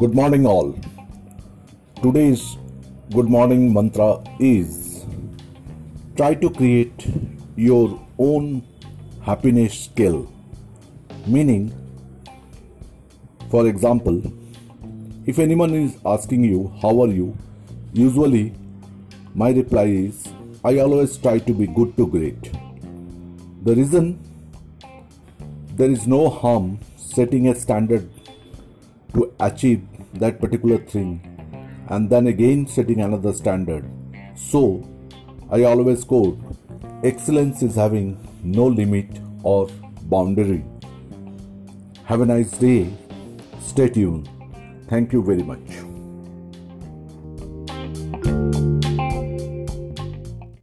Good morning, all. Today's good morning mantra is try to create your own happiness skill. Meaning, for example, if anyone is asking you, How are you? usually my reply is, I always try to be good to great. The reason there is no harm setting a standard to achieve that particular thing and then again setting another standard. So, I always quote excellence is having no limit or boundary. Have a nice day. Stay tuned. Thank you very much.